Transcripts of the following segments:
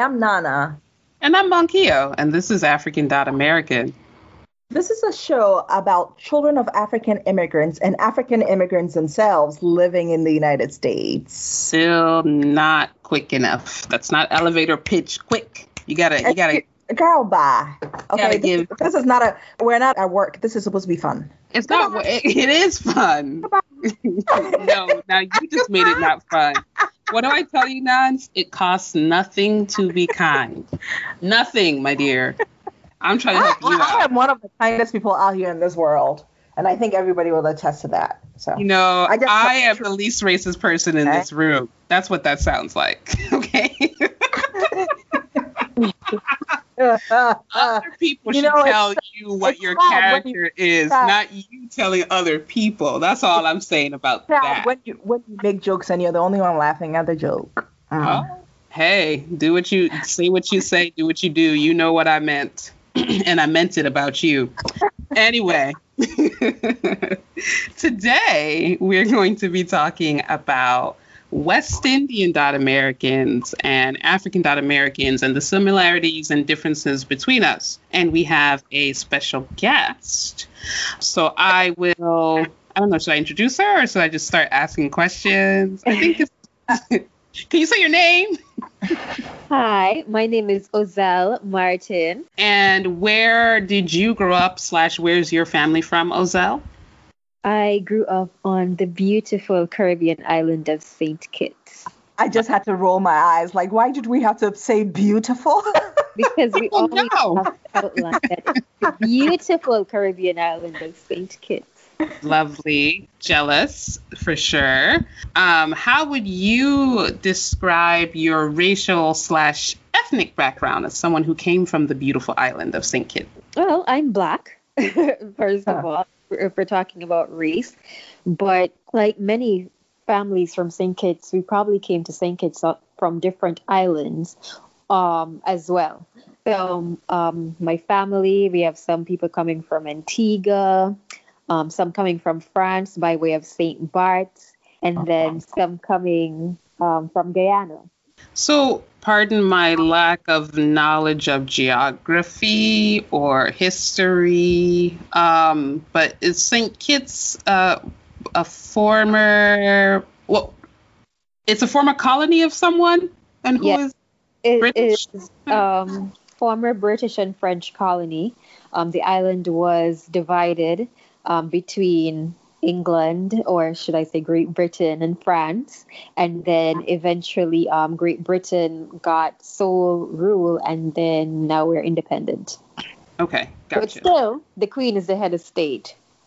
I'm Nana. And I'm Bonkio, and this is African Dot American. This is a show about children of African immigrants and African immigrants themselves living in the United States. Still not quick enough. That's not elevator pitch quick. You gotta, you gotta. Girl, bye. Okay, this, give- this is not a. We're not at work. This is supposed to be fun. It's not. It, it is fun. no, now you just made it not fun. What do I tell you, Nans? It costs nothing to be kind. Nothing, my dear. I'm trying to I, help you I out. am one of the kindest people out here in this world, and I think everybody will attest to that. So You know, I I, am the least racist person in Okay. this room. That's what that sounds like. Okay. Other people You should know, tell you what your when you- character is, sad. not you telling other people. That's all I'm saying about that. when you when you make jokes and you're the only one laughing at the joke. Mm. Oh, hey, do what you say, what you say, do what you do. You know what I meant, and I meant it about you. Anyway, today we're going to be talking about West Indian dot Americans and African dot Americans and the similarities and differences between us. And we have a special guest. So I will, I don't know, should I introduce her or should I just start asking questions? I think it's. Can you say your name Hi, my name is Ozelle Martin. and where did you grow up? Slash, where's your family from, Ozelle? I grew up on the beautiful Caribbean island of St. Kitts I just had to roll my eyes. Like, why did we have to say beautiful? because we Oh, always no. have outlined that it's the beautiful Caribbean island of St. Kitts. Lovely, jealous for sure. Um, how would you describe your racial slash ethnic background as someone who came from the beautiful island of St. Kitts? Well, I'm black, first of Huh. all, if we're talking about race. But like many families from St. Kitts, we probably came to St. Kitts from different islands um, as well. So, um, my family, we have some people coming from Antigua, um, some coming from France by way of St. Bart's, and then some coming um, from Guyana. So, pardon my lack of knowledge of geography or history, um, but is St. Kitts uh, a former, well, it's a former colony of someone? And who is Yeah. It British? is um, former British and French colony. Um, the island was divided um, between England, or should I say Great Britain and France, and then eventually um, Great Britain got sole rule, and then now we're independent. Okay, But still, the Queen is the head of state.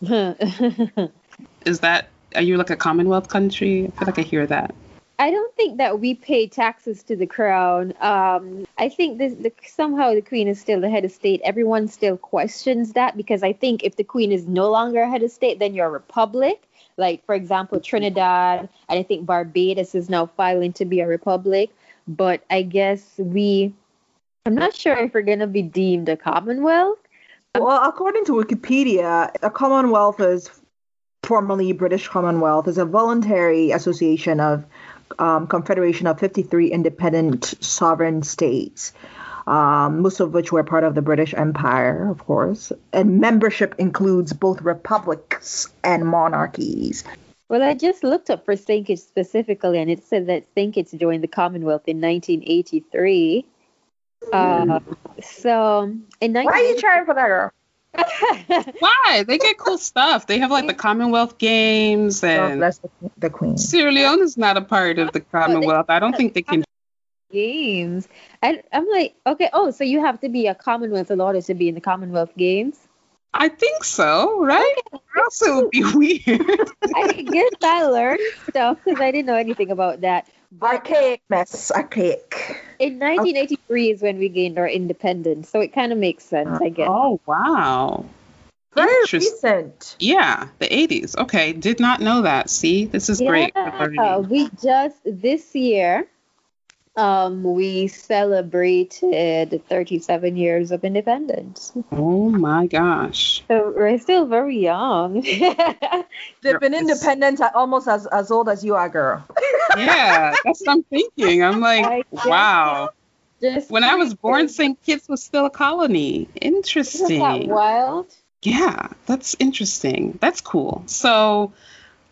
Is that, are you like a Commonwealth country? I feel like I hear that. I don't think that we pay taxes to the crown. Um, I think this, the, somehow the queen is still the head of state. Everyone still questions that because I think if the queen is no longer head of state, then you're a republic. Like, for example, Trinidad, and I think Barbados is now filing to be a republic. But I guess we, I'm not sure if we're going to be deemed a commonwealth. well, according to Wikipedia, a Commonwealth is formerly British Commonwealth is a voluntary association of um, confederation of 53 independent sovereign states, um, most of which were part of the British Empire, of course. And membership includes both republics and monarchies. Well, I just looked up for. Kitts specifically, and it said that. Kitts joined the Commonwealth in 1983. Uh, so in Why are you 1983, trying for that, girl? Why? They get cool stuff. They have like the Commonwealth Games God and bless the, the Queen. Sierra Leone is not a part of the Commonwealth. I don't think they can. games, and I'm like, okay, oh, so you have to be a Commonwealth in order to be in the Commonwealth Games. I think so, right? Or else it would be weird. I guess I learned stuff because I didn't know anything about that. Archaic mess, archaic. In 1983 is when we gained our independence, so it kind of makes sense, I guess. oh wow. Very recent. Yeah, the 80s. Okay, did not know that. See, this is great. Yeah, learning. we just this year, um, we celebrated 37 years of independence. Oh my gosh. So we're still very young. They've been independent almost as, as old as you are, girl. Yeah, that's what I'm thinking. I'm like, guess wow. Just when I was born, St. Kitts was still a colony. Interesting. Isn't that wild? Yeah, that's interesting. That's cool. So,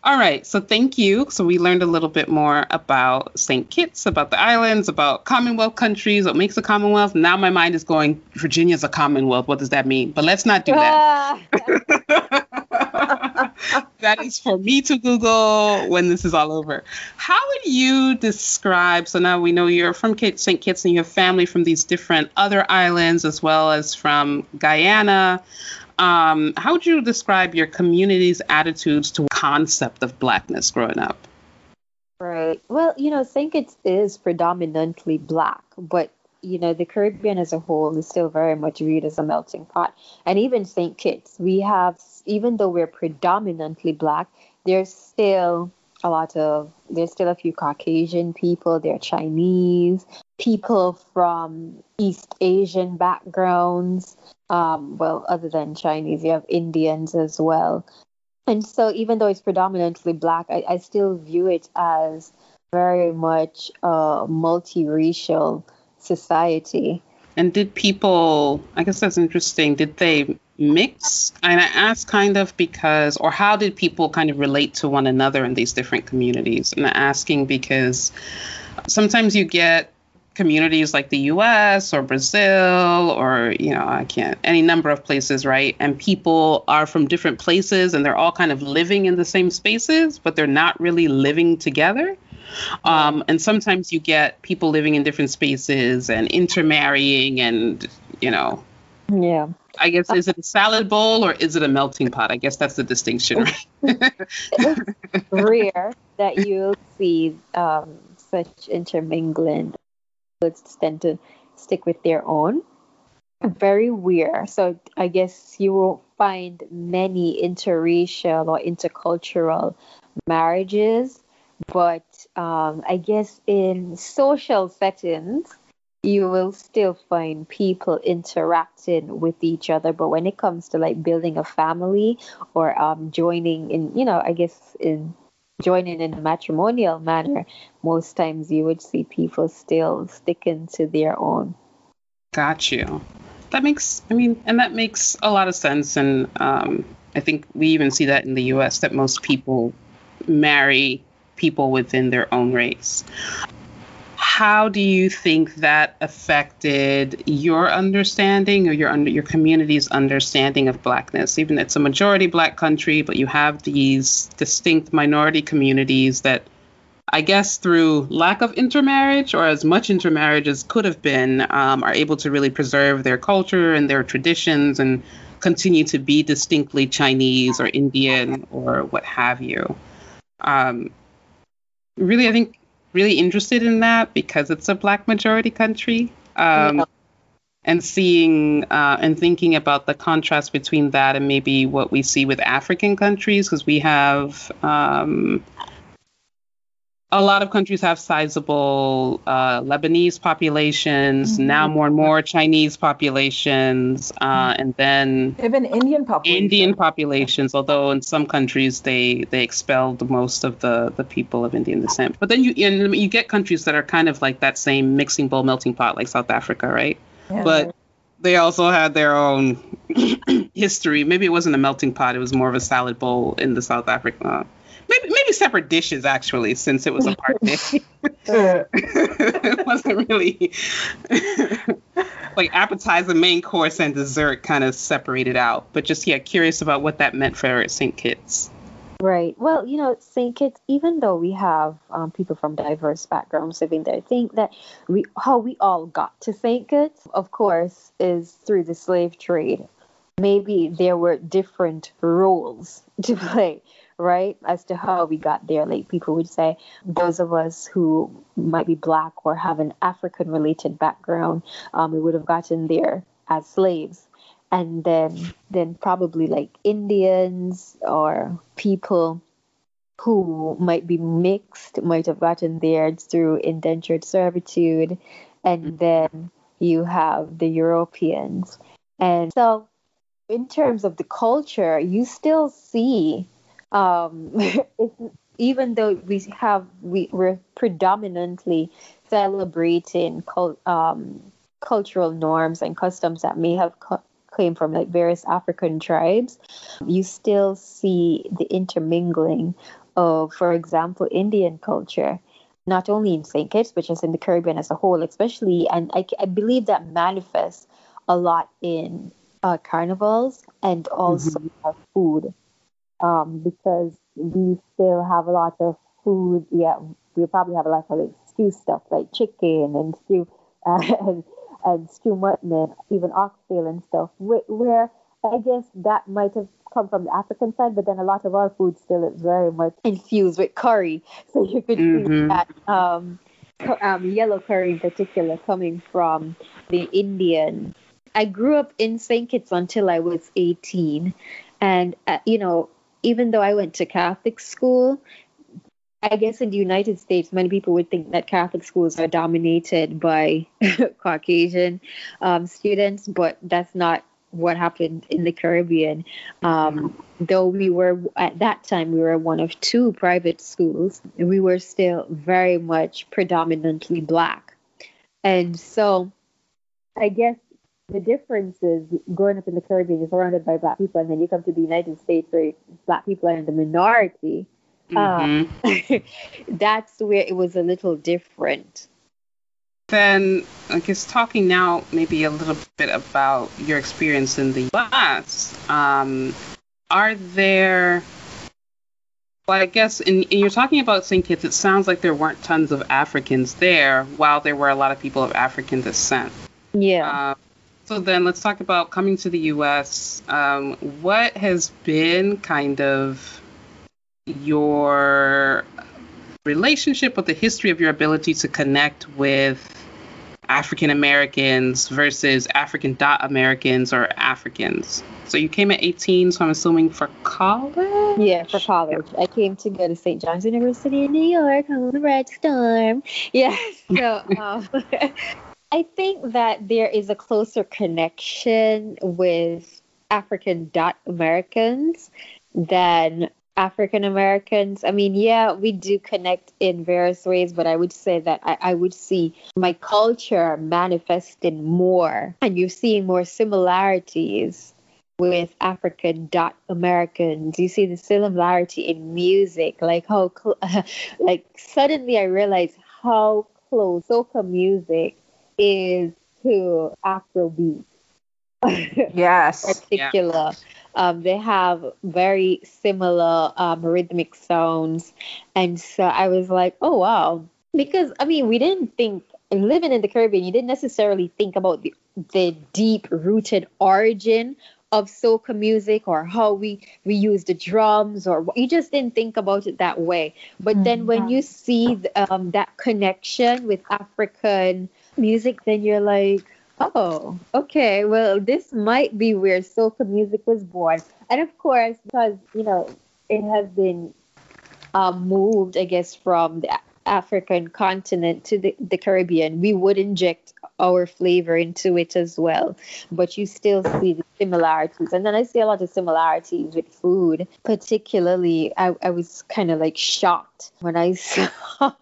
all right. So, thank you. So, we learned a little bit more about St. Kitts, about the islands, about Commonwealth countries, what makes a Commonwealth. Now, my mind is going, Virginia's a Commonwealth. What does that mean? But let's not do that. Ah. that is for me to Google when this is all over. How would you describe? So now we know you're from St. Kitts and you have family from these different other islands as well as from Guyana. Um, how would you describe your community's attitudes to concept of blackness growing up? Right. Well, you know, St. Kitts is predominantly black, but you know, the Caribbean as a whole is still very much viewed as a melting pot. And even St. Kitts, we have, even though we're predominantly black, there's still a lot of, there's still a few Caucasian people, there are Chinese, people from East Asian backgrounds. Um, well, other than Chinese, you have Indians as well. And so, even though it's predominantly black, I, I still view it as very much a multiracial society. And did people, I guess that's interesting, did they mix? And I ask kind of because, or how did people kind of relate to one another in these different communities? And I'm asking because sometimes you get communities like the US or Brazil or, you know, I can't, any number of places, right? And people are from different places and they're all kind of living in the same spaces, but they're not really living together. Um, and sometimes you get people living in different spaces and intermarrying and, you know. Yeah. I guess, is it a salad bowl or is it a melting pot? I guess that's the distinction, right? it's rare that you'll see um, such intermingling. Tend to stick with their own. Very weird. So I guess you will find many interracial or intercultural marriages, but um, I guess in social settings, you will still find people interacting with each other. But when it comes to like building a family or um, joining in, you know, I guess in joining in a matrimonial manner, most times you would see people still sticking to their own. Got you. That makes, I mean, and that makes a lot of sense. And um, I think we even see that in the US that most people marry people within their own race. How do you think that affected your understanding or your under your community's understanding of blackness? Even it's a majority black country, but you have these distinct minority communities that I guess through lack of intermarriage or as much intermarriage as could have been, um, are able to really preserve their culture and their traditions and continue to be distinctly Chinese or Indian or what have you. Um, really, I think, really interested in that because it's a black majority country. Um, yeah. And seeing uh, and thinking about the contrast between that and maybe what we see with African countries, because we have um, a lot of countries have sizable uh, Lebanese populations, mm-hmm. now more and more Chinese populations, uh, and then even Indian populations. Indian populations, although in some countries they they expelled most of the the people of Indian descent. But then you you get countries that are kind of like that same mixing bowl melting pot, like South Africa, right? Yeah. But they also had their own history. Maybe it wasn't a melting pot; it was more of a salad bowl in the South Africa maybe maybe separate dishes actually, since it was a party. it wasn't really like appetizer, main course, and dessert kind of separated out. But just yeah, curious about what that meant for St. Kitts. Right. Well, you know, St. Kitts, even though we have um, people from diverse backgrounds living there, I think that we how we all got to St. Kitts, of course, is through the slave trade. Maybe there were different roles to play right, as to how we got there. Like people would say, those of us who might be black or have an African related background, um, we would have gotten there as slaves. And then, then probably like Indians or people who might be mixed might have gotten there through indentured servitude. And then you have the Europeans. And so, in terms of the culture, you still see um, it's even though we have we, we're predominantly celebrating cult, um, cultural norms and customs that may have co- came from like various African tribes, you still see the intermingling of, for example, Indian culture, not only in St. Kitts, but just in the Caribbean as a whole, especially. And I, I believe that manifests a lot in uh, carnivals and also mm-hmm. food, um, because we still have a lot of food. Yeah, we probably have a lot of like stew stuff like chicken and stew. Uh, and and stew mutton and even oxtail and stuff, where I guess that might have come from the African side, but then a lot of our food still is very much infused with curry. So you could mm-hmm. see that um, um, yellow curry in particular coming from the Indian. I grew up in St. Kitts until I was 18. And, uh, you know, even though I went to Catholic school, I guess in the United States, many people would think that Catholic schools are dominated by Caucasian um, students, but that's not what happened in the Caribbean. Um, though we were at that time, we were one of two private schools, we were still very much predominantly black. And so I guess the difference is growing up in the Caribbean, you're surrounded by black people, and then you come to the United States where black people are in the minority Mm-hmm. Uh, that's where it was a little different. Then, I guess talking now maybe a little bit about your experience in the U.S. Um, are there well, I guess in, in, you're talking about St. Kitts, it sounds like there weren't tons of Africans there, while there were a lot of people of African descent. Yeah. Uh, so then let's talk about coming to the U.S. Um, what has been kind of your relationship with the history of your ability to connect with African Americans versus African dot Americans or Africans. So you came at 18, so I'm assuming for college? Yeah, for college. I came to go to St. John's University in New York on the Red Storm. Yeah, so um, I think that there is a closer connection with African Americans than African Americans. I mean, yeah, we do connect in various ways, but I would say that I, I would see my culture manifesting more, and you're seeing more similarities with African dot Americans. You see the similarity in music, like how, cl- like suddenly I realized how close soca music is to Afrobeat. yes. particular. Yeah. Um, they have very similar um, rhythmic sounds. And so I was like, oh, wow. Because, I mean, we didn't think, living in the Caribbean, you didn't necessarily think about the, the deep rooted origin of soca music or how we we use the drums or you just didn't think about it that way but mm-hmm. then when you see um, that connection with african music then you're like Oh, okay. Well, this might be where soca music was born. And of course, because, you know, it has been um, moved, I guess, from the African continent to the, the Caribbean, we would inject our flavor into it as well. But you still see the similarities. And then I see a lot of similarities with food. Particularly, I, I was kind of like shocked when I saw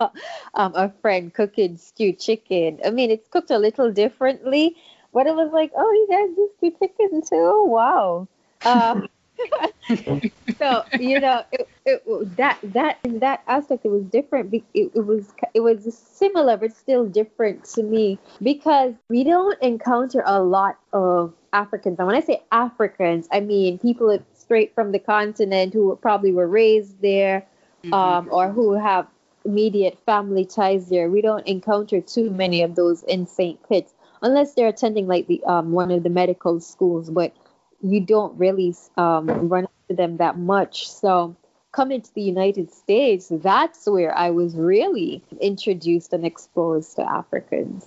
um, a friend cooking stewed chicken. I mean, it's cooked a little differently, but it was like, oh, you guys do stewed chicken too? Wow. Um, so you know it, it, that that in that aspect it was different it, it was it was similar but still different to me because we don't encounter a lot of africans. And when i say africans i mean people straight from the continent who probably were raised there mm-hmm. um, or who have immediate family ties there. We don't encounter too many of those in st kitts unless they're attending like the um, one of the medical schools. But you don't really um, run into them that much. So coming to the United States, that's where I was really introduced and exposed to Africans.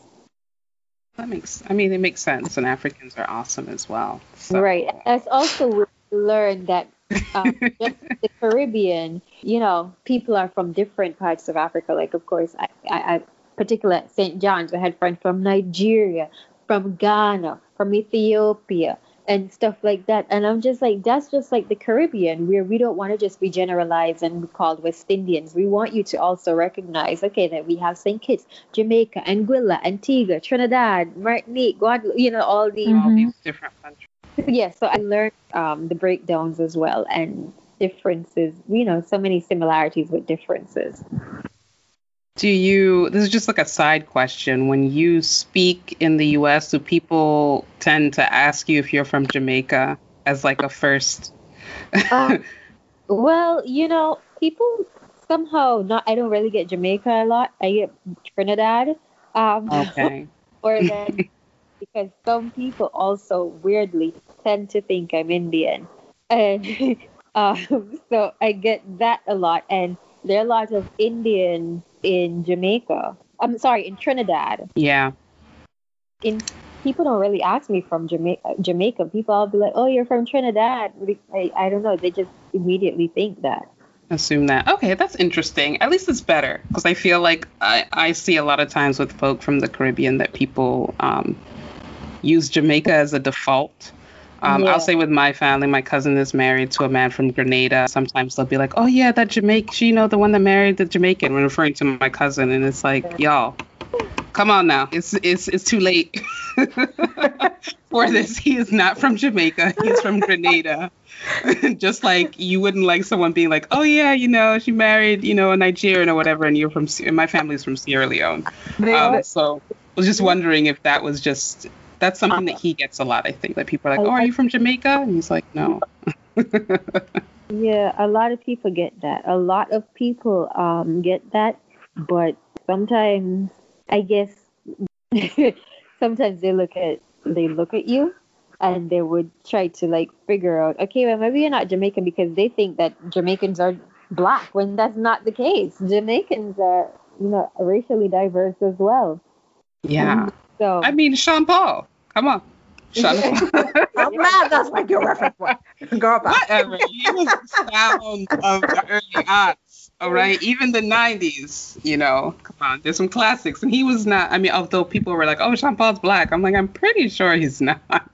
That makes, I mean, it makes sense, and Africans are awesome as well. So. Right. That's also learned that um, the Caribbean, you know, people are from different parts of Africa. Like, of course, I, I, I particular St. John's, I had friends from Nigeria, from Ghana, from Ethiopia, and stuff like that. And I'm just like, that's just like the Caribbean, where we don't want to just be generalized and be called West Indians. We want you to also recognize, okay, that we have St. Kitts, Jamaica, Anguilla, Antigua, Trinidad, Martinique, Guadeloupe, you know, all these, all Mhm. these different countries. yeah. So I learned um, the breakdowns as well and differences. You know, so many similarities with differences. Do you, this is just like a side question. When you speak in the US, do people tend to ask you if you're from Jamaica as like a first? Um, well, you know, people somehow not. I don't really get Jamaica a lot. I get Trinidad. Um, okay. or then because some people also weirdly tend to think I'm Indian, and um, so I get that a lot. And there are a lot of Indian in Jamaica. I'm sorry, in Trinidad. Yeah. In people don't really ask me from Jamaica. Jamaica. People will be like, "Oh, you're from Trinidad." I, I don't know. They just immediately think that. Assume that. Okay, that's interesting. At least it's better because I feel like I, I see a lot of times with folk from the Caribbean that people um, use Jamaica as a default. Um, Yeah. I'll say with my family, my cousin is married to a man from Grenada. Sometimes they'll be like, "Oh yeah, that Jamaican, you know, the one that married the Jamaican," when referring to my cousin, and it's like, y'all, come on now, it's it's it's too late for this. He is not from Jamaica. He's from Grenada. Just like you wouldn't like someone being like, "Oh yeah, you know, she married, you know, a Nigerian or whatever," and you're from, and my family's from Sierra Leone. Um, so I was just wondering if that was just that's something that he gets a lot. I think that people are like, "Oh, are you from Jamaica?" And he's like, "No." Yeah, a lot of people get that. A lot of people um get that, but sometimes I guess sometimes they look at they look at you and they would try to like figure out, okay, well maybe you're not Jamaican because they think that Jamaicans are black when that's not the case. Jamaicans are, you know, racially diverse as well. yeah. So I mean, Sean Paul. Come on. Shut up. I'm mad. That's my girl reference. point. Girl, back. Whatever. Was the sound of the early. All right. Even the 90s, you know, come on. There's some classics. And he was not, I mean, although people were like, oh, Sean Paul's black. I'm like, I'm pretty sure he's not.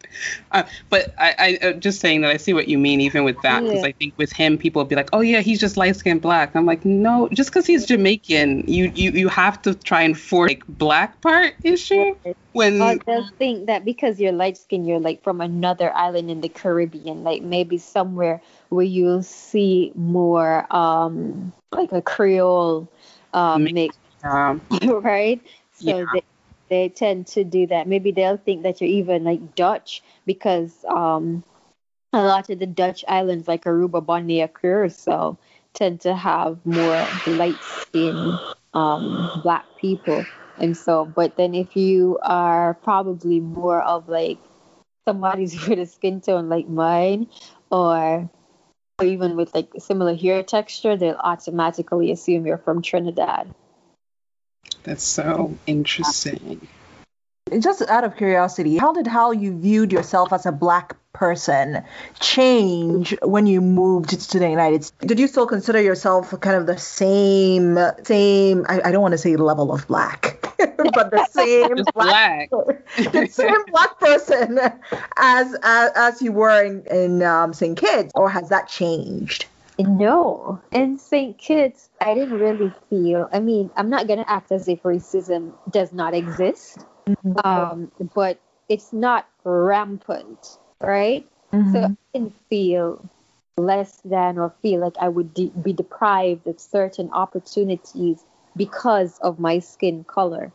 Uh, but I, I uh, just saying that I see what you mean, even with that. Because Yeah. I think with him, people will be like, oh, yeah, he's just light skinned black. I'm like, no, just because he's Jamaican, you, you, you have to try and force like, black part issue when. Or they'll think that because you're light skinned, you're like from another island in the Caribbean, like maybe somewhere where you'll see more um like a Creole um Mix. um, right? So Yeah. they they tend to do that. Maybe they'll think that you're even like Dutch because um a lot of the Dutch islands like Aruba, Bonaire, Curacao tend to have more light skinned um black people. And so, but then if you are probably more of like somebody's with a skin tone like mine, or even with like similar hair texture, they'll automatically assume you're from Trinidad. that's so interesting. Just out of curiosity, how did how you viewed yourself as a black person change when you moved to the United States? Did you still consider yourself kind of the same same I, I don't want to say level of black, but the same black, black. the same black person as as, as you were in, in um, St. Kitts, or has that changed? No, in St. Kitts, I didn't really feel. I mean, I'm not gonna act as if racism does not exist, um, but it's not rampant, right? So mm-hmm. I didn't feel less than or feel like I would de- be deprived of certain opportunities because of my skin color.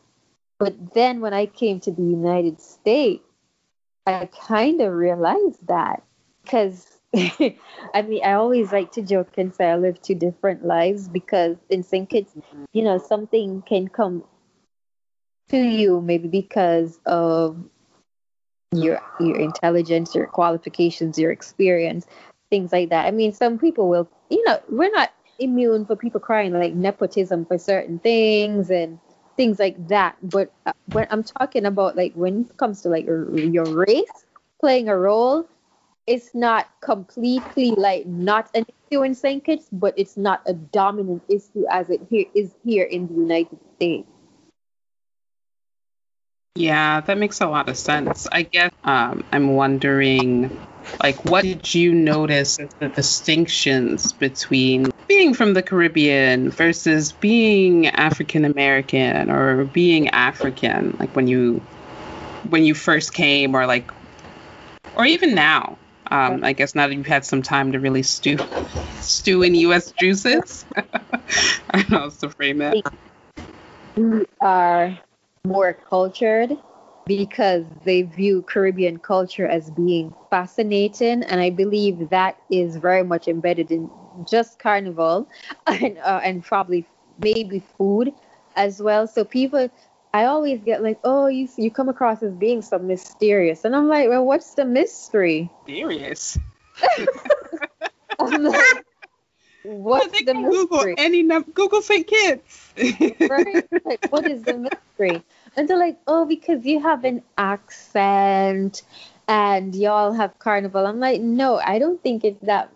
But then when I came to the United States, I kind of realized that because I mean, I always like to joke and say I live two different lives because in St. Kitts, you know, something can come to you maybe because of your your intelligence, your qualifications, your experience, things like that. I mean, some people will, you know, we're not immune for people crying like nepotism for certain things and things like that. But uh, when I'm talking about like when it comes to like your your race playing a role, it's not completely like not an issue in St. Kitts, but it's not a dominant issue as it here is here in the United States. Yeah, that makes a lot of sense. I guess um, I'm wondering, like, what did you notice the distinctions between being from the Caribbean versus being African American or being African, like when you when you first came, or like, or even now? Um, I guess now that you've had some time to really stew stew in U.S. juices. I don't know how to frame it. We are more cultured because they view Caribbean culture as being fascinating, and I believe that is very much embedded in just Carnival and uh, and probably maybe food as well. So people I always get like, oh, you you come across as being so mysterious, and I'm like, well, what's the mystery? Mysterious. I'm like, what's they the mystery? Google any num- Google. Kitts. right? Like, what is the mystery? And they're like, oh, because you have an accent and y'all have carnival. I'm like, no, I don't think it's that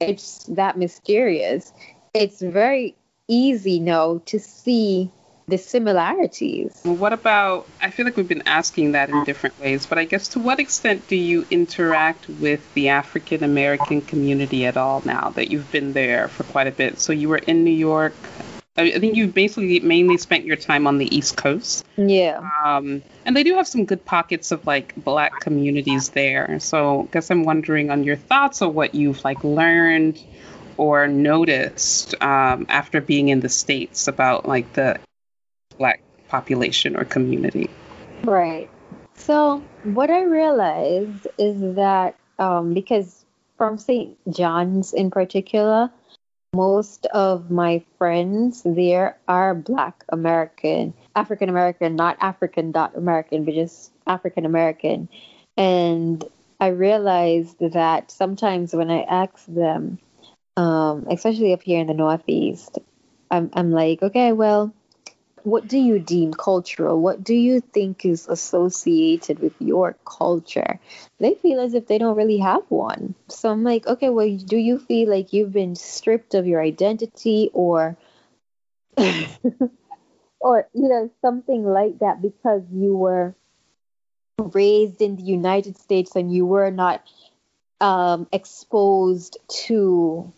it's that mysterious. It's very easy now to see the similarities. Well, what about? I feel like we've been asking that in different ways, but I guess to what extent do you interact with the African American community at all now that you've been there for quite a bit? So you were in New York. I I think you've basically mainly spent your time on the East Coast. Yeah. Um, and they do have some good pockets of like black communities there. So I guess I'm wondering on your thoughts of what you've like learned or noticed um, after being in the States about like the black population or community. Right. So what I realized is that um, because from St. John's in particular, most of my friends there are Black American, African American, not African dot American, but just African American. And I realized that sometimes when I ask them, um, especially up here in the Northeast, I'm, I'm like, okay, well, what do you deem cultural? What do you think is associated with your culture? They feel as if they don't really have one. So I'm like, okay, well, do you feel like you've been stripped of your identity or or you know something like that because you were raised in the United States and you were not um, exposed to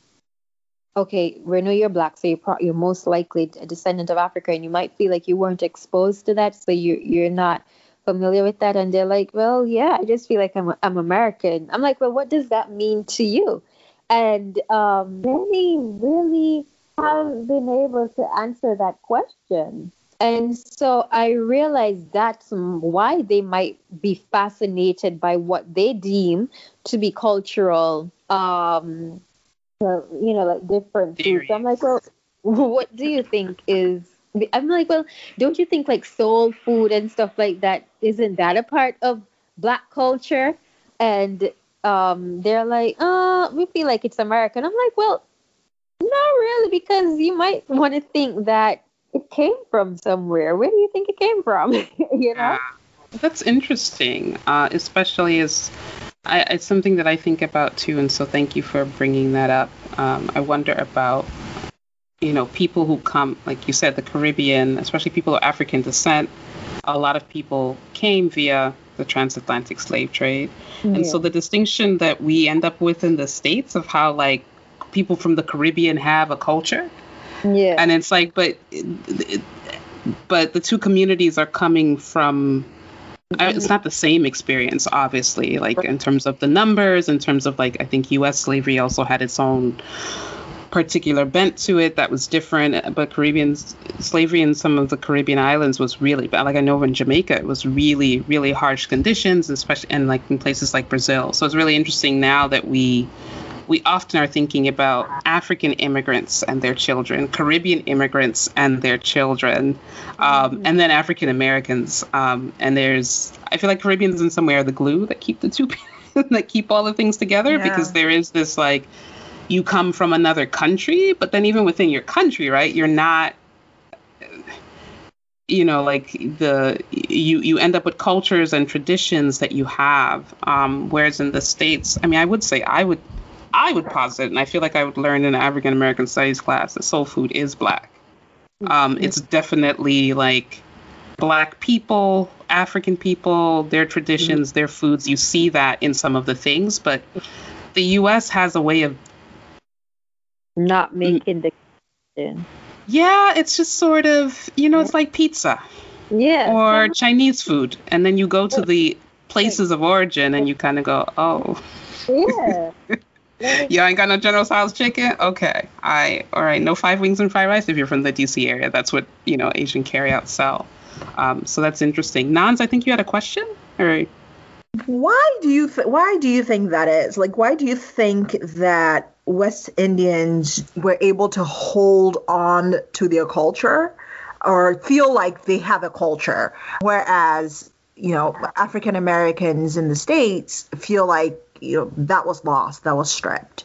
okay, we know you're black, so you're, pro- you're most likely a descendant of Africa, and you might feel like you weren't exposed to that, so you you're not familiar with that. And they're like, well, yeah, I just feel like I'm I'm American. I'm like, well, what does that mean to you? And um, many really have been able to answer that question. And so I realized that's why they might be fascinated by what they deem to be cultural um, so, you know, like different foods. I'm like, well, what do you think is? I'm like, well, don't you think like soul food and stuff like that isn't that a part of black culture? And um, they're like, uh, we feel like it's American. I'm like, well, not really, because you might want to think that it came from somewhere. Where do you think it came from? you know? That's interesting, uh, especially as I, it's something that I think about too, and so thank you for bringing that up. Um, I wonder about, you know, people who come, like you said, the Caribbean, especially people of African descent. A lot of people came via the transatlantic slave trade, yeah. and so the distinction that we end up with in the states of how like people from the Caribbean have a culture, yeah, and it's like, but, but the two communities are coming from it's not the same experience, obviously, like in terms of the numbers, in terms of like, I think US slavery also had its own particular bent to it that was different. But Caribbean slavery in some of the Caribbean islands was really bad. Like I know in Jamaica, it was really, really harsh conditions, especially and like in places like Brazil. So it's really interesting now that we we often are thinking about African immigrants and their children, Caribbean immigrants and their children, um, mm-hmm. and then African Americans. Um, and there's, I feel like Caribbeans in some way are the glue that keep the two, that keep all the things together yeah. because there is this like, you come from another country, but then even within your country, right, you're not you know like the you you end up with cultures and traditions that you have um, whereas in the states i mean i would say i would I would posit, and I feel like I would learn in an African American studies class that soul food is black. Mm-hmm. Um, it's definitely like black people, African people, their mm-hmm. traditions, their foods. You see that in some of the things, but the US has a way of Not mm. making the yeah, it's just sort of, you know, it's like pizza Yeah. or Chinese food and then you go to the places of origin and you kind of go, "Oh, yeah. you ain't got no General Tso's chicken? Okay. I all right, no five wings and fried rice if you're from the DC area. That's what, you know, Asian carryout sell. Um, so that's interesting. Nans, I think you had a question? All right. Why do you th- why do you think that is? Like why do you think that West Indians were able to hold on to their culture or feel like they have a culture whereas, you know, African Americans in the states feel like, you know, that was lost, that was stripped.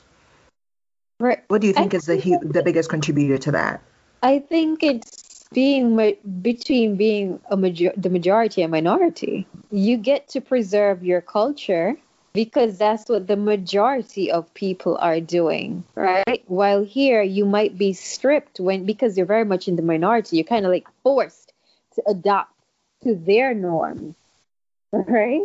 Right. What do you think I is the hu- the biggest contributor to that? I think it's being ma- between being a major- the majority and minority. You get to preserve your culture because that's what the majority of people are doing, right? While here you might be stripped when because you're very much in the minority, you're kind of like forced to adapt to their norms, right?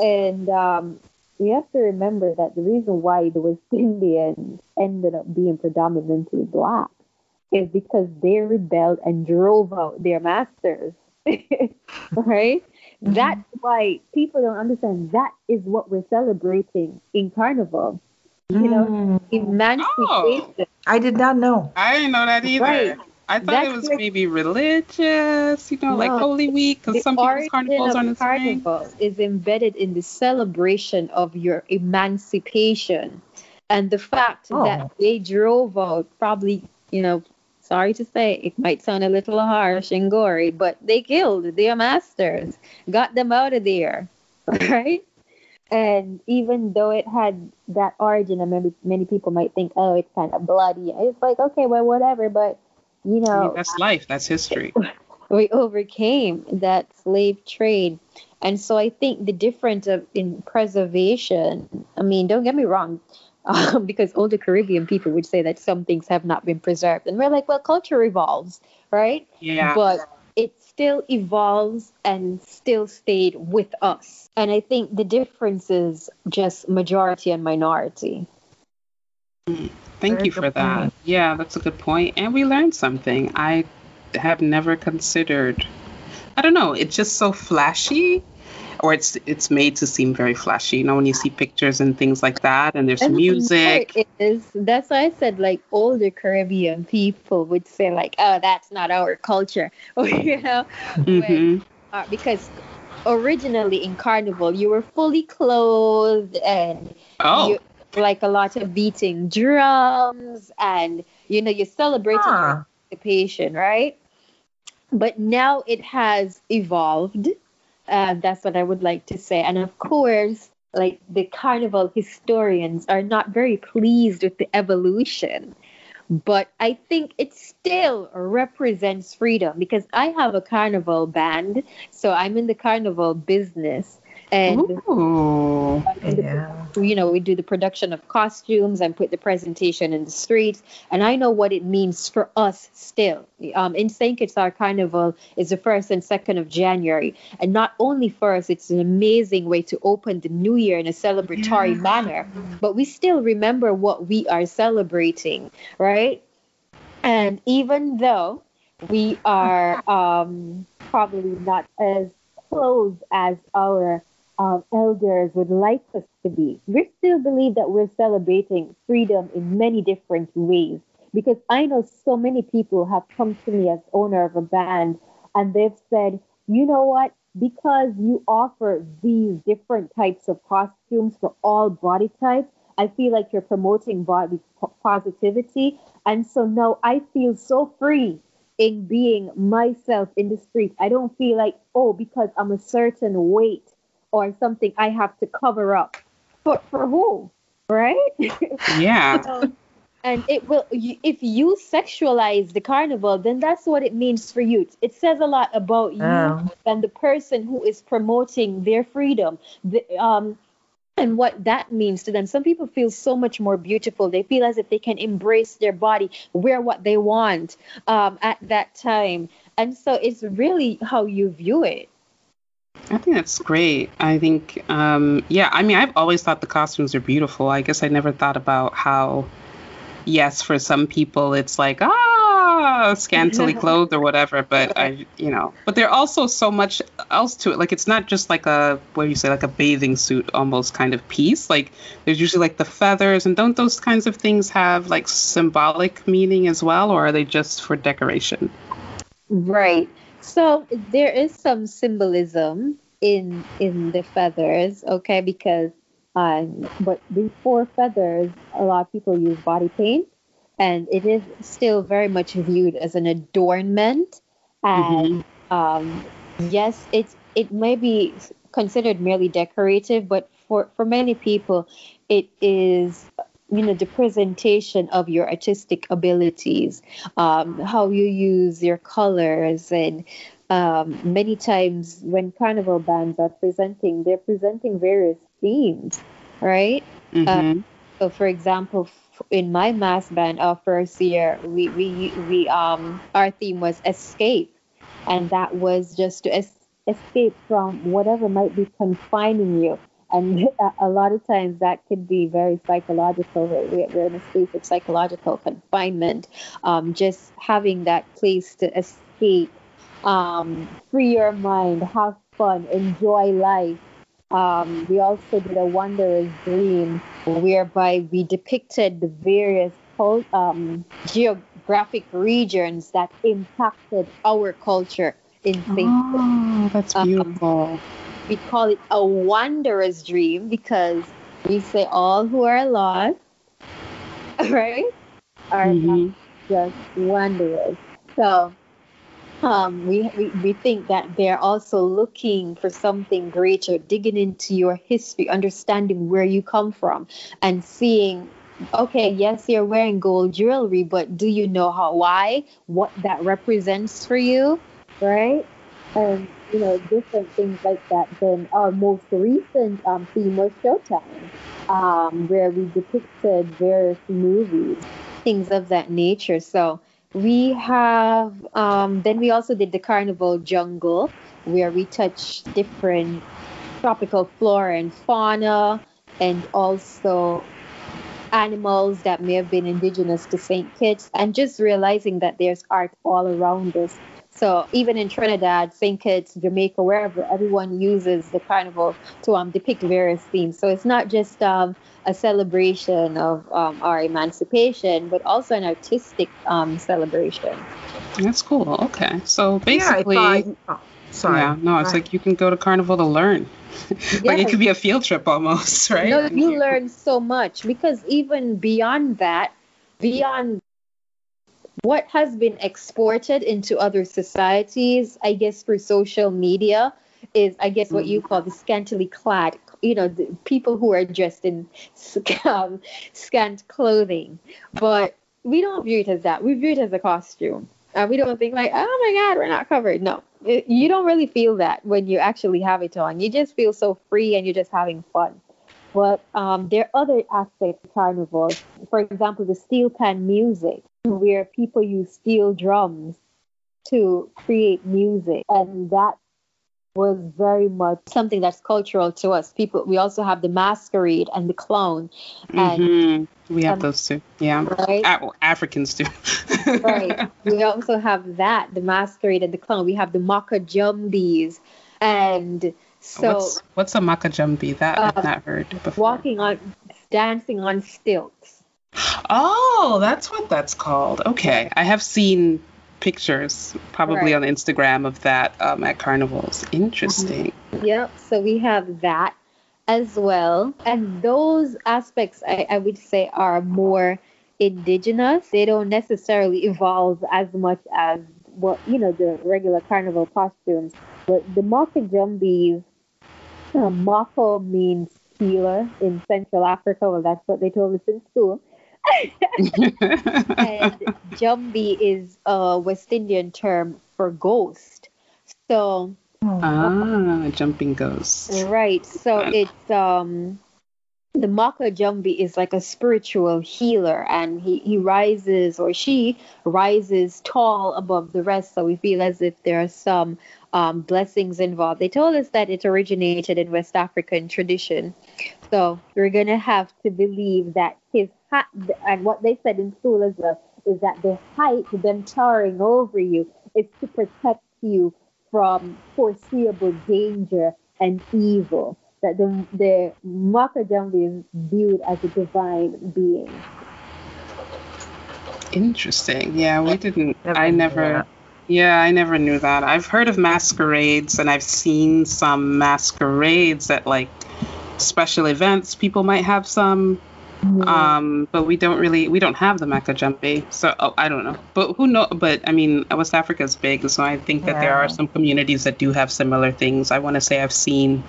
And um, you have to remember that the reason why the West Indians ended up being predominantly black is because they rebelled and drove out their masters. right? Mm-hmm. That's why people don't understand that is what we're celebrating in Carnival. You know, mm. emancipation. Oh. I did not know. I didn't know that either. Right. I thought That's it was like- maybe religious, you know, like Holy Week, because some people's carnivals aren't carnival is embedded in the celebration of your emancipation. And the fact Oh. that they drove out probably you know sorry to say it might sound a little harsh and gory but they killed their masters got them out of there right? And even though it had that origin and maybe many people might think oh it's kind of bloody. It's like okay well whatever but you I know mean, that's life. That's history. we overcame that slave trade. And so I think the difference of in preservation, I mean, don't get me wrong, um, because older Caribbean people would say that some things have not been preserved. And we're like, well, culture evolves, right? Yeah. But it still evolves and still stayed with us. And I think the difference is just majority and minority. Thank Very you for that. point. Yeah, that's a good point. And we learned something. I have never considered. I don't know. It's just so flashy, or it's it's made to seem very flashy. You know, when you see pictures and things like that, and there's And music. Is that's why I said like older Caribbean people would say like, oh, that's not our culture, or you know, hmm uh, because originally in Carnival you were fully clothed and Oh, you, like a lot of beating drums and you know you're celebrating Huh. participation, right? But now it has evolved. Uh, that's what I would like to say. And of course, like the carnival historians are not very pleased with the evolution. But I think it still represents freedom because I have a carnival band. So I'm in the carnival business. And Ooh. Yeah. you know, we do the production of costumes and put the presentation in the streets. And I know what it means for us still. Um, in St. Kitts, our carnival is the first and second of January. And not only for us, it's an amazing way to open the new year in a celebratory manner, but we still remember what we are celebrating, right? And even though we are um, probably not as close as our um, elders would like us to be. We still believe that we're celebrating freedom in many different ways because I know so many people have come to me as owner of a band and they've said, you know what? Because you offer these different types of costumes for all body types, I feel like you're promoting body positivity. And so now I feel so free in being myself in the street. I don't feel like, oh, because I'm a certain weight or something I have to cover up. But for who? Right? Yeah. Um, and it will if you sexualize the carnival then that's what it means for you it says a lot about you Oh. and the person who is promoting their freedom the, um and what that means to them some people feel so much more beautiful they feel as if they can embrace their body wear what they want um, at that time And so it's really how you view it. I think that's great. I think, um, yeah, I mean, I've always thought the costumes are beautiful. I guess I never thought about how, yes, for some people it's like, ah, scantily clothed or whatever, but I, you know, but there also so much else to it. Like, it's not just like a, what do you say, like a bathing suit almost kind of piece. Like, there's usually like the feathers, and don't those kinds of things have like symbolic meaning as well, or are they just for decoration? Right. So there is some symbolism in in the feathers, okay? Because um, but before feathers, a lot of people use body paint, and it is still very much viewed as an adornment. And mm-hmm. um, yes, it's it may be considered merely decorative, but for for many people, it is you know the presentation of your artistic abilities um, how you use your colors and um, many times when carnival bands are presenting they're presenting various themes right mm-hmm. uh, so for example in my mass band our first year we we, we um our theme was escape and that was just to es- escape from whatever might be confining you and a lot of times that could be very psychological. We're in a space of psychological confinement. Um, just having that place to escape, um, free your mind, have fun, enjoy life. Um, we also did a wanderer's dream whereby we depicted the various um, geographic regions that impacted our culture in St. Oh, that's um, beautiful we call it a wanderer's dream because we say all who are lost, right, are mm-hmm. just wanderers. So um, we, we, we think that they're also looking for something greater, digging into your history, understanding where you come from, and seeing, okay, yes, you're wearing gold jewelry, but do you know how, why, what that represents for you, right? And you know, different things like that. Then our most recent um, theme was Showtime, um, where we depicted various movies, things of that nature. So we have, um, then we also did the Carnival Jungle, where we touched different tropical flora and fauna, and also animals that may have been indigenous to St. Kitts, and just realizing that there's art all around us so even in Trinidad, St. Kitts, Jamaica, wherever, everyone uses the carnival to um, depict various themes. So it's not just um, a celebration of um, our emancipation, but also an artistic um, celebration. That's cool. Okay. So basically, yeah, thought, oh, sorry. Yeah, no, it's right. like you can go to carnival to learn. like yes. it could be a field trip almost, right? No, you learn so much because even beyond that, beyond what has been exported into other societies, I guess, through social media, is I guess what you mm-hmm. call the scantily clad, you know, the people who are dressed in um, scant clothing. But we don't view it as that. We view it as a costume. Uh, we don't think like, oh my God, we're not covered. No, it, you don't really feel that when you actually have it on. You just feel so free and you're just having fun. But um, there are other aspects of carnival. For example, the steel pan music where people use steel drums to create music. And that was very much something that's cultural to us. People, we also have the masquerade and the clown. And mm-hmm. we have um, those too. Yeah. Right? A- Africans too. right. We also have that, the masquerade and the clown. We have the Makajumbies. And so. What's, what's a Makajumbi? That uh, I've not heard before. Walking on, dancing on stilts. Oh, that's what that's called. Okay. I have seen pictures probably right. on Instagram of that um, at carnivals. Interesting. Mm-hmm. Yep. So we have that as well. And those aspects, I, I would say, are more indigenous. They don't necessarily evolve as much as what, you know, the regular carnival costumes. But the Maka Jumbies, uh, Mako means healer in Central Africa. Well, that's what they told us in school. and Jumbi is a West Indian term for ghost. So ah, jumping ghost. Right. So it's um the Maka Jambi is like a spiritual healer and he, he rises or she rises tall above the rest. So we feel as if there are some um, blessings involved. They told us that it originated in West African tradition. So we're going to have to believe that his hat, and what they said in school as well, is that the height, them towering over you, is to protect you from foreseeable danger and evil that the, the Makajambi is viewed as a divine being. Interesting. Yeah, we didn't. Never I never. Yeah, I never knew that. I've heard of masquerades and I've seen some masquerades at like special events. People might have some, mm-hmm. um, but we don't really we don't have the Makajambi. So oh, I don't know. But who know? But I mean, West Africa is big, so I think that yeah. there are some communities that do have similar things. I want to say I've seen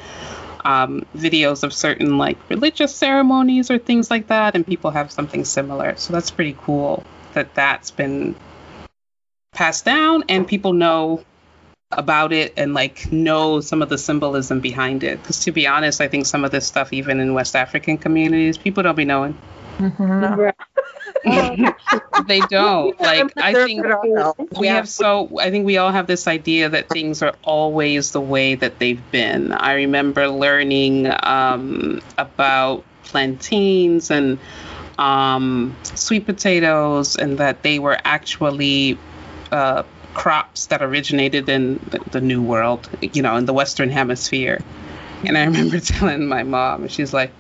um, videos of certain like religious ceremonies or things like that, and people have something similar. So that's pretty cool that that's been passed down and people know about it and like know some of the symbolism behind it. Because to be honest, I think some of this stuff, even in West African communities, people don't be knowing. Mm-hmm. They don't. Like I think we have so I think we all have this idea that things are always the way that they've been. I remember learning um, about plantains and um, sweet potatoes and that they were actually uh, crops that originated in the, the New World, you know, in the Western Hemisphere. And I remember telling my mom, and she's like,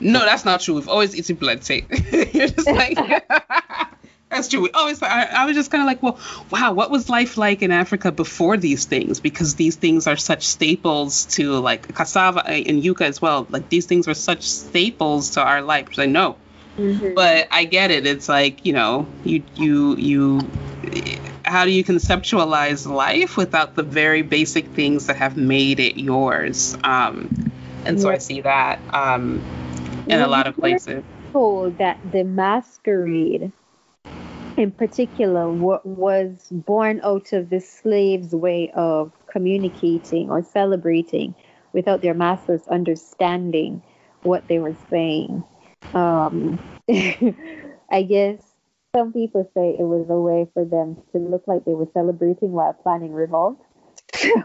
no, that's not true. We've always eaten plantain. You're just like, that's true. We always. I, I was just kind of like, well, wow, what was life like in Africa before these things? Because these things are such staples to like cassava and yuca as well. Like these things were such staples to our life. I know, mm-hmm. but I get it. It's like you know, you you you. How do you conceptualize life without the very basic things that have made it yours? Um, and so yeah. I see that. Um, in a lot of places. Told that the masquerade, in particular, was born out of the slaves' way of communicating or celebrating without their masters understanding what they were saying. Um, I guess some people say it was a way for them to look like they were celebrating while planning revolt.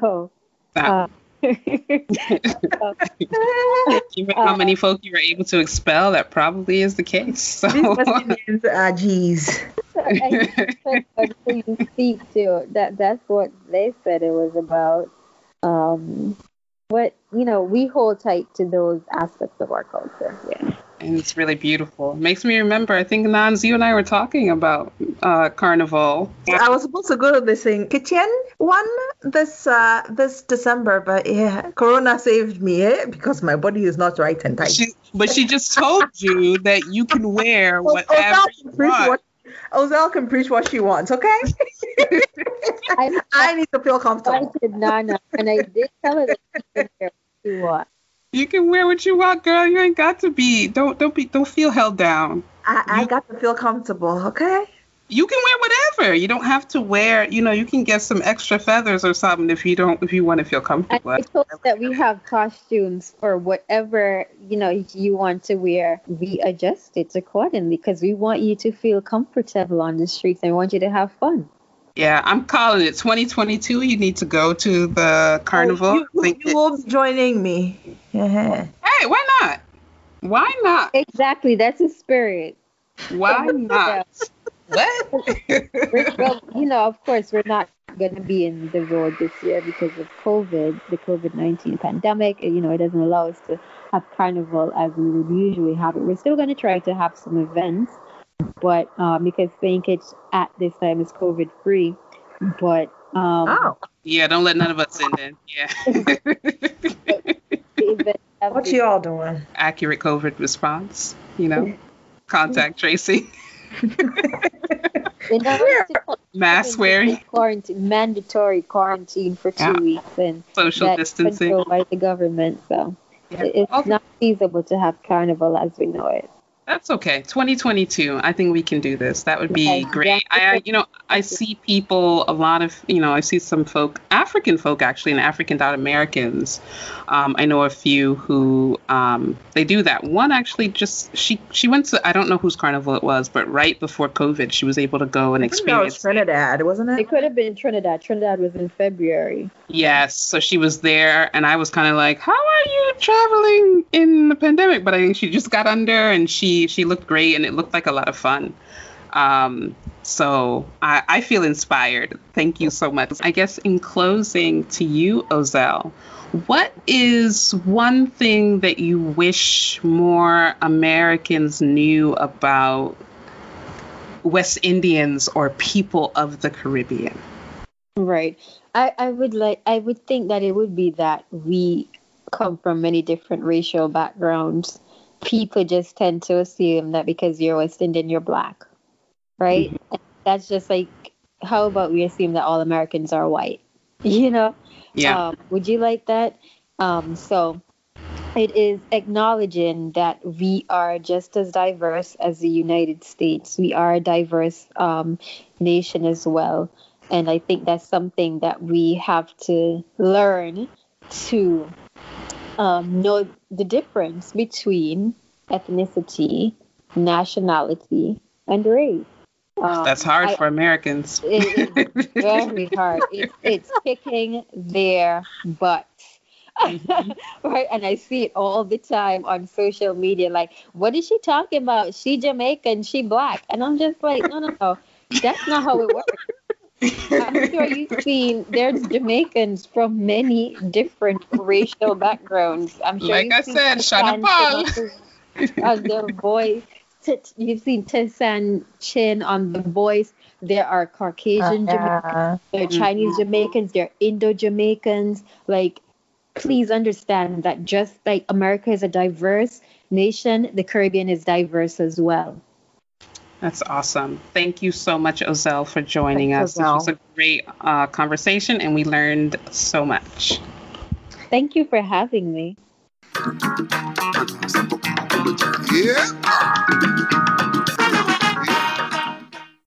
So, uh, Given how many folk you were able to expel, that probably is the case. So. These Palestinians are G's. you speak to that. That's what they said it was about. Um, but you know, we hold tight to those aspects of our culture. Yeah and it's really beautiful. It makes me remember. I think Nans, you and I were talking about uh, Carnival. I was supposed to go to this in Kittitian one this uh, this December, but yeah, Corona saved me eh? because my body is not right and tight. She, but she just told you that you can wear whatever you want. Ozell can preach what she wants, okay? I, I need to feel comfortable. I did not and I did tell her that she can wear what she wants. You can wear what you want, girl. You ain't got to be. Don't don't be. Don't feel held down. I, I you, got to feel comfortable. Okay. You can wear whatever. You don't have to wear. You know, you can get some extra feathers or something if you don't. If you want to feel comfortable. I told that we have costumes for whatever you know you want to wear. We adjust it accordingly because we want you to feel comfortable on the streets and want you to have fun. Yeah, I'm calling it 2022. You need to go to the carnival. Oh, you, you will be joining me. Yeah. Hey, why not? Why not? Exactly. That's the spirit. Why not? what? well, you know, of course, we're not going to be in the road this year because of COVID, the COVID 19 pandemic. You know, it doesn't allow us to have carnival as we would usually have it. We're still going to try to have some events but um, because St. Kitts at this time is COVID free. But um, oh, yeah, don't let none of us in then. Yeah. what you all doing? Accurate COVID response. You know, contact tracing. Mask wearing, quarantine, mandatory quarantine for two yeah. weeks, and social distancing by the government. So yeah. it's not feasible to have carnival as we know it. That's okay. 2022. I think we can do this. That would be great. I, you know, I see people, a lot of, you know, I see some folk, African folk actually, and African dot Americans. Um, I know a few who um, they do that. One actually just she she went to I don't know whose carnival it was, but right before COVID, she was able to go and experience. That was Trinidad, wasn't it? It could have been Trinidad. Trinidad was in February. Yes, so she was there, and I was kind of like, "How are you traveling in the pandemic?" But I think she just got under, and she she looked great, and it looked like a lot of fun. Um, so I, I feel inspired. Thank you so much. I guess in closing to you, Ozell, what is one thing that you wish more Americans knew about West Indians or people of the Caribbean? Right. I, I would like I would think that it would be that we come from many different racial backgrounds. People just tend to assume that because you're West Indian, you're black. Right? Mm-hmm. That's just like how about we assume that all Americans are white? You know? Yeah. Um, would you like that? Um, so it is acknowledging that we are just as diverse as the United States. We are a diverse um, nation as well. And I think that's something that we have to learn to um, know the difference between ethnicity, nationality, and race. Um, That's hard I, for Americans. It's very hard. It, it's kicking their butts. Mm-hmm. right and i see it all the time on social media like what is she talking about she jamaican she black and i'm just like no no no that's not how it works i'm sure you've seen there's jamaicans from many different racial backgrounds i'm sure like i said Sean Paul as their voice you've seen Tessanne Chin on The Voice. There are Caucasian uh, Jamaicans, there are Chinese mm-hmm. Jamaicans, there are Indo Jamaicans. Like, please understand that just like America is a diverse nation, the Caribbean is diverse as well. That's awesome. Thank you so much, Ozell, for joining Thanks, us. Ozell. This was a great uh, conversation, and we learned so much. Thank you for having me. Yeah.